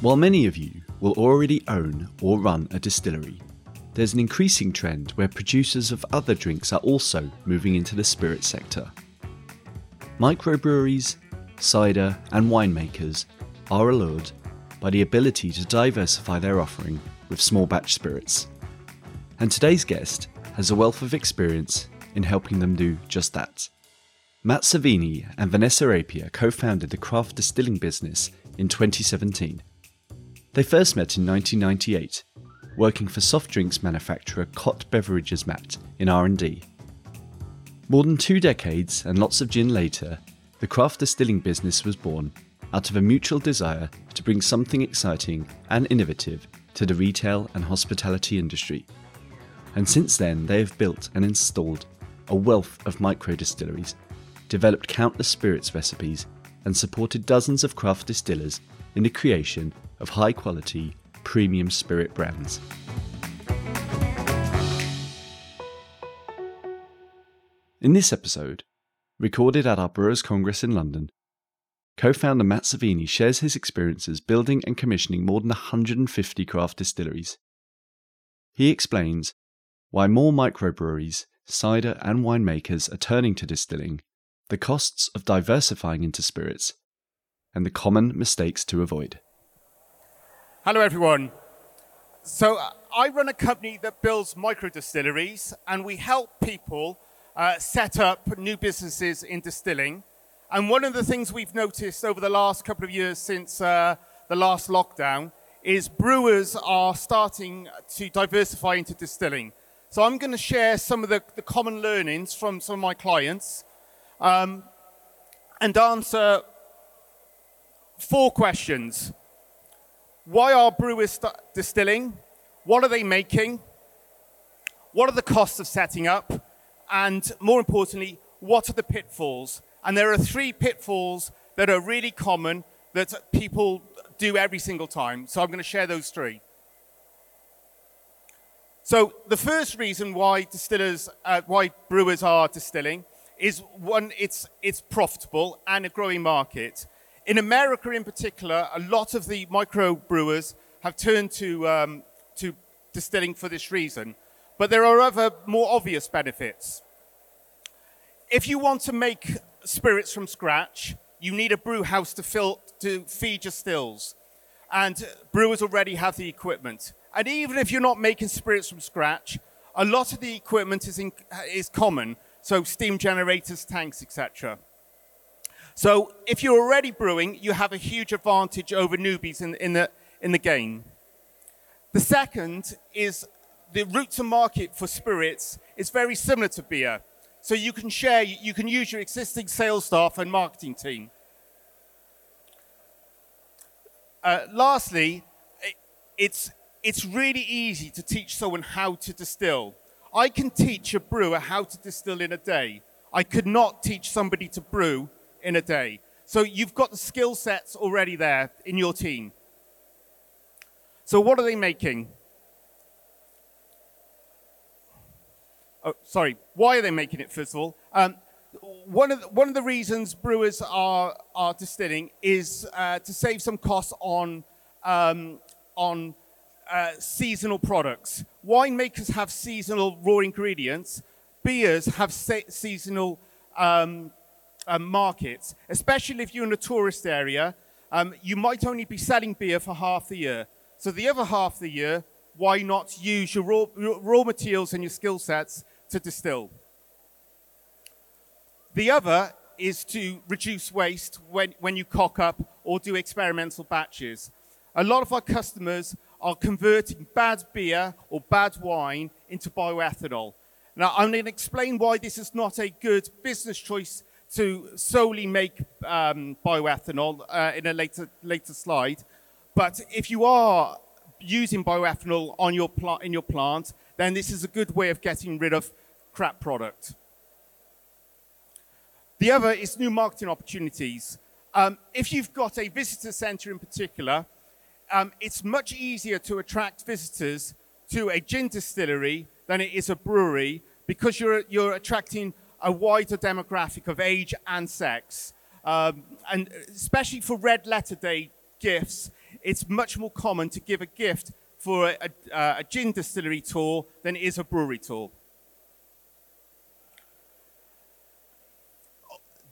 While many of you will already own or run a distillery, there's an increasing trend where producers of other drinks are also moving into the spirit sector. Microbreweries, cider, and winemakers are allured by the ability to diversify their offering with small batch spirits. And today's guest has a wealth of experience in helping them do just that. Matt Servini and Vanessa Rapier co founded the craft distilling business in 2017. They first met in 1998, working for soft drinks manufacturer Cott Beverages Matt in R&D. More than two decades and lots of gin later, the craft distilling business was born out of a mutual desire to bring something exciting and innovative to the retail and hospitality industry. And since then, they have built and installed a wealth of micro distilleries, developed countless spirits recipes, and supported dozens of craft distillers in the creation of high quality, premium spirit brands. In this episode, recorded at our Brewers Congress in London, co founder Matt Servini shares his experiences building and commissioning more than 150 craft distilleries. He explains why more microbreweries, cider, and winemakers are turning to distilling, the costs of diversifying into spirits, and the common mistakes to avoid. Hello, everyone. So, uh, I run a company that builds micro distilleries, and we help people uh, set up new businesses in distilling. And one of the things we've noticed over the last couple of years since uh, the last lockdown is brewers are starting to diversify into distilling. So I'm going to share some of the, the common learnings from some of my clients um, and answer four questions. Why are brewers st- distilling? What are they making? What are the costs of setting up? And more importantly, what are the pitfalls? And there are three pitfalls that are really common that people do every single time. So I'm going to share those three. So the first reason why distillers, uh, why brewers are distilling, is one, it's it's profitable and a growing market. In America, in particular, a lot of the micro brewers have turned to um, to distilling for this reason, but there are other more obvious benefits. If you want to make spirits from scratch, you need a brew house to fill to feed your stills, and brewers already have the equipment. And even if you're not making spirits from scratch, a lot of the equipment is, in, is common, so steam generators, tanks, etc. So if you're already brewing, you have a huge advantage over newbies in, in, the, in the game. The second is the route to market for spirits is very similar to beer. So you can share, you can use your existing sales staff and marketing team. Uh, lastly, it's it's really easy to teach someone how to distill. I can teach a brewer how to distill in a day. I could not teach somebody to brew in a day. So you've got the skill sets already there in your team. So what are they making? Oh, sorry. Why are they making it, first of all? Um, one, of the, one of the reasons brewers are, are distilling is uh, to save some costs on, um, on uh, seasonal products. Winemakers have seasonal raw ingredients. Beers have se- seasonal um, uh, markets, especially if you're in a tourist area. Um, you might only be selling beer for half the year. So the other half of the year, why not use your raw, raw materials and your skill sets to distill? The other is to reduce waste when, when you cock up or do experimental batches. A lot of our customers are converting bad beer or bad wine into bioethanol. Now, I'm going to explain why this is not a good business choice to solely make um, bioethanol uh, in a later, later slide. But if you are using bioethanol on your pl- in your plant, then this is a good way of getting rid of crap product. The other is new marketing opportunities. Um, if you've got a visitor center in particular, um, it's much easier to attract visitors to a gin distillery than it is a brewery because you're, you're attracting a wider demographic of age and sex. Um, and especially for red letter day gifts, it's much more common to give a gift for a, a, uh, a gin distillery tour than it is a brewery tour.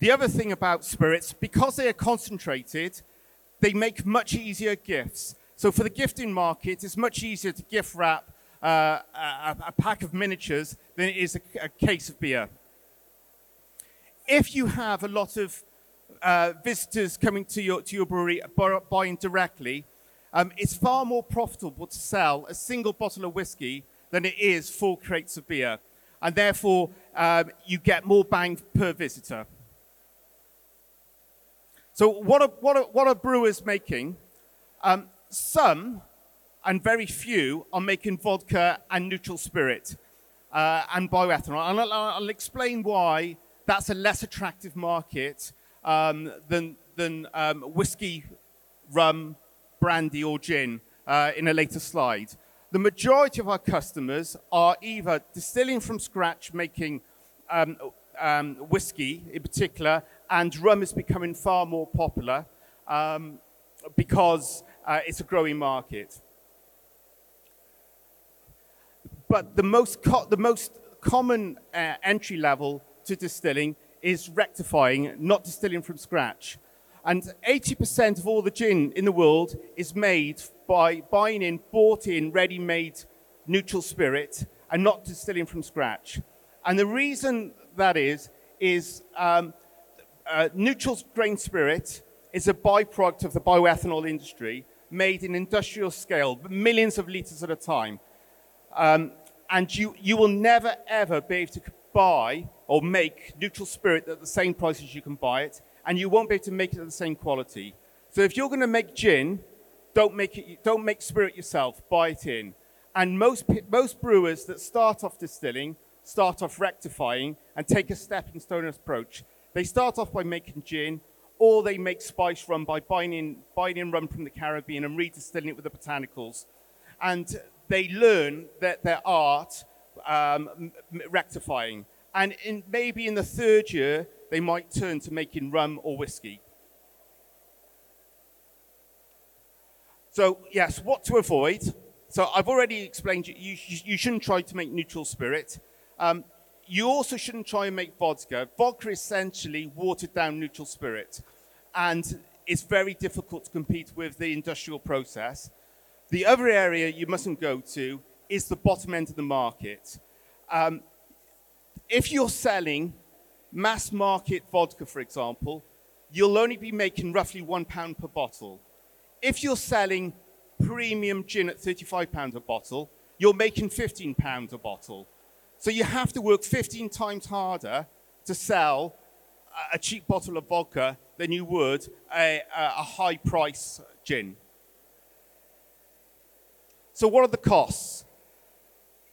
The other thing about spirits, because they are concentrated, they make much easier gifts. So for the gifting market, it's much easier to gift wrap uh, a, a, pack of miniatures than it is a, a, case of beer. If you have a lot of uh, visitors coming to your, to your brewery buying directly, um, it's far more profitable to sell a single bottle of whiskey than it is four crates of beer. And therefore, um, you get more bang per visitor. So, what are, what are, what are brewers making? Um, some, and very few, are making vodka and neutral spirit uh, and bioethanol. And I'll, I'll, explain why that's a less attractive market um, than, than um, whiskey, rum, brandy, or gin uh, in a later slide. The majority of our customers are either distilling from scratch, making um, um, whiskey in particular, and rum is becoming far more popular um, because uh, it's a growing market. But the most, the most common uh, entry level to distilling is rectifying, not distilling from scratch. And 80% of all the gin in the world is made by buying in, bought in, ready made neutral spirit and not distilling from scratch. And the reason that is, is um, uh, neutral grain spirit is a byproduct of the bioethanol industry made in industrial scale, millions of liters at a time. Um, and you, you will never, ever be able to buy or make neutral spirit at the same price as you can buy it, and you won't be able to make it at the same quality. So if you're going to make gin, don't make, it, don't make spirit yourself, buy it in. And most, most brewers that start off distilling start off rectifying and take a stepping stone approach. They start off by making gin, or they make spice rum by buying in, buying in rum from the Caribbean and redistilling it with the botanicals. And they learn that their art um, rectifying. And in, maybe in the third year, they might turn to making rum or whiskey. So, yes, what to avoid. So, I've already explained you, you, you shouldn't try to make neutral spirit. Um, you also shouldn't try and make vodka. Vodka is essentially watered down neutral spirit. And it's very difficult to compete with the industrial process. The other area you mustn't go to is the bottom end of the market. Um, if you're selling mass market vodka, for example, you'll only be making roughly one pound per bottle. If you're selling premium gin at 35 pounds a bottle, you're making 15 pounds a bottle. So you have to work 15 times harder to sell a cheap bottle of vodka than you would a, a high price gin. So, what are the costs?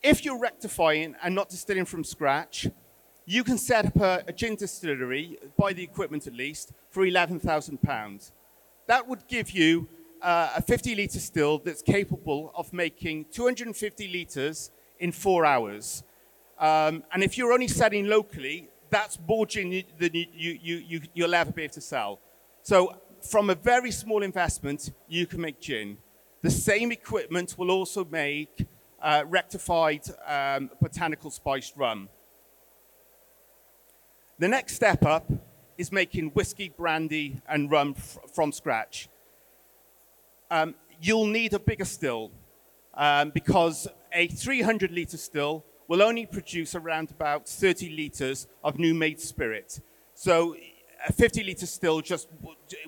If you're rectifying and not distilling from scratch, you can set up a, a gin distillery, buy the equipment at least, for £11,000. That would give you uh, a 50 litre still that's capable of making 250 litres in four hours. Um, and if you're only selling locally, that's more gin than you, you, you, you'll ever be able to sell. So from a very small investment, you can make gin. The same equipment will also make uh, rectified um, botanical spiced rum. The next step up is making whiskey, brandy, and rum from scratch. Um, you'll need a bigger still um, because a 300 litre still will only produce around about 30 litres of new made spirit. So a 50 litre still just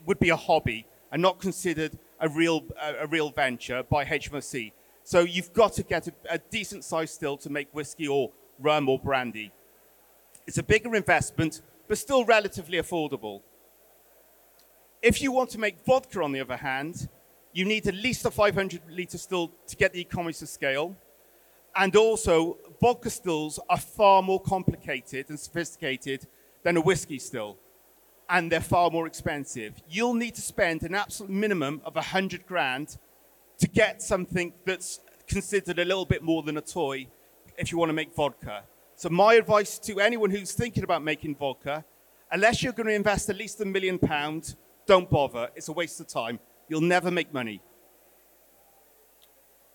would be a hobby and not considered a real, a real venture by HMRC. So you've got to get a, a decent size still to make whiskey or rum or brandy. It's a bigger investment, but still relatively affordable. If you want to make vodka, on the other hand, you need at least a 500 litre still to get the economies of scale. And also, vodka stills are far more complicated and sophisticated than a whiskey still. And they're far more expensive. You'll need to spend an absolute minimum of 100 grand to get something that's considered a little bit more than a toy if you want to make vodka. So, my advice to anyone who's thinking about making vodka, unless you're going to invest at least a million pounds, don't bother. It's a waste of time. You'll never make money.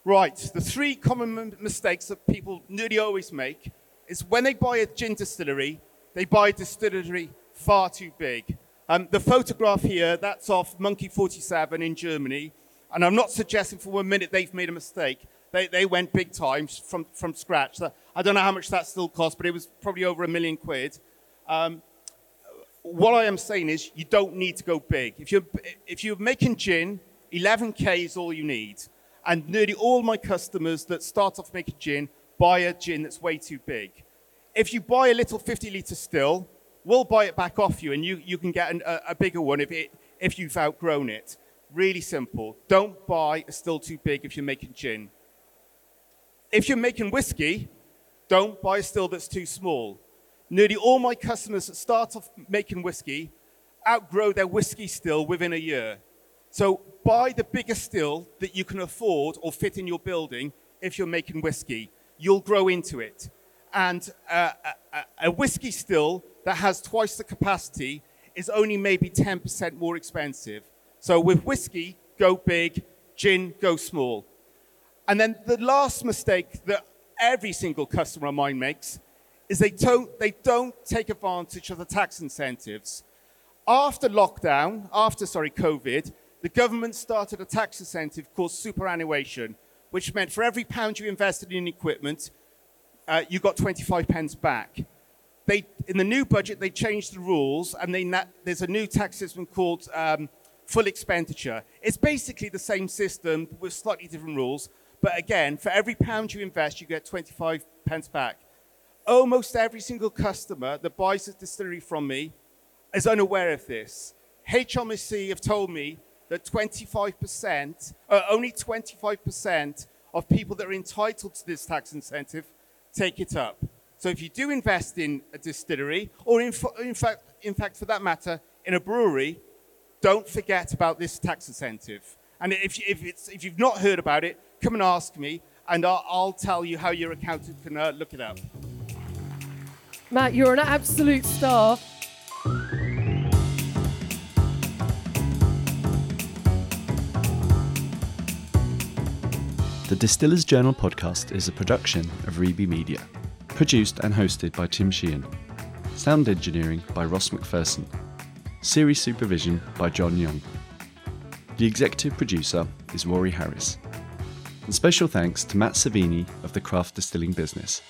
Right, the three common mistakes that people nearly always make is when they buy a gin distillery, they buy a distillery far too big. Um, the photograph here, that's off Monkey 47 in Germany, and I'm not suggesting for one minute they've made a mistake. They, they went big time from, from scratch. I don't know how much that still cost, but it was probably over a million quid. Um, what I am saying is you don't need to go big. If you're, if you're making gin, 11K is all you need. And nearly all my customers that start off making gin buy a gin that's way too big. If you buy a little 50 litre still, we'll buy it back off you and you, you can get an, a, a bigger one if, it, if you've outgrown it. Really simple. Don't buy a still too big if you're making gin. If you're making whiskey, don't buy a still that's too small. Nearly all my customers that start off making whiskey outgrow their whiskey still within a year. So buy the biggest still that you can afford or fit in your building if you're making whiskey. You'll grow into it. And uh, a, a whiskey still that has twice the capacity is only maybe 10% more expensive. So with whiskey, go big, gin, go small. And then the last mistake that every single customer of mine makes is they don't, they don't take advantage of the tax incentives. After lockdown, after, sorry, COVID, the government started a tax incentive called superannuation, which meant for every pound you invested in equipment, uh, you got 25 pence back. They, in the new budget, they changed the rules, and they, there's a new tax system called um, full expenditure. It's basically the same system with slightly different rules, but again, for every pound you invest, you get 25 pence back. Almost every single customer that buys a distillery from me is unaware of this. HMRC have told me that 25%, uh, only 25% of people that are entitled to this tax incentive take it up. So if you do invest in a distillery, or in, in, fact, in fact, for that matter, in a brewery, don't forget about this tax incentive. And if, if, it's, if you've not heard about it, come and ask me, and I'll, I'll tell you how your accountant can uh, look it up. Matt, you're an absolute star. The Distillers Journal podcast is a production of Reby Media, produced and hosted by Tim Sheehan, sound engineering by Ross McPherson, series supervision by John Young. The executive producer is Rory Harris. And special thanks to Matt Servini of the Craft Distilling Business.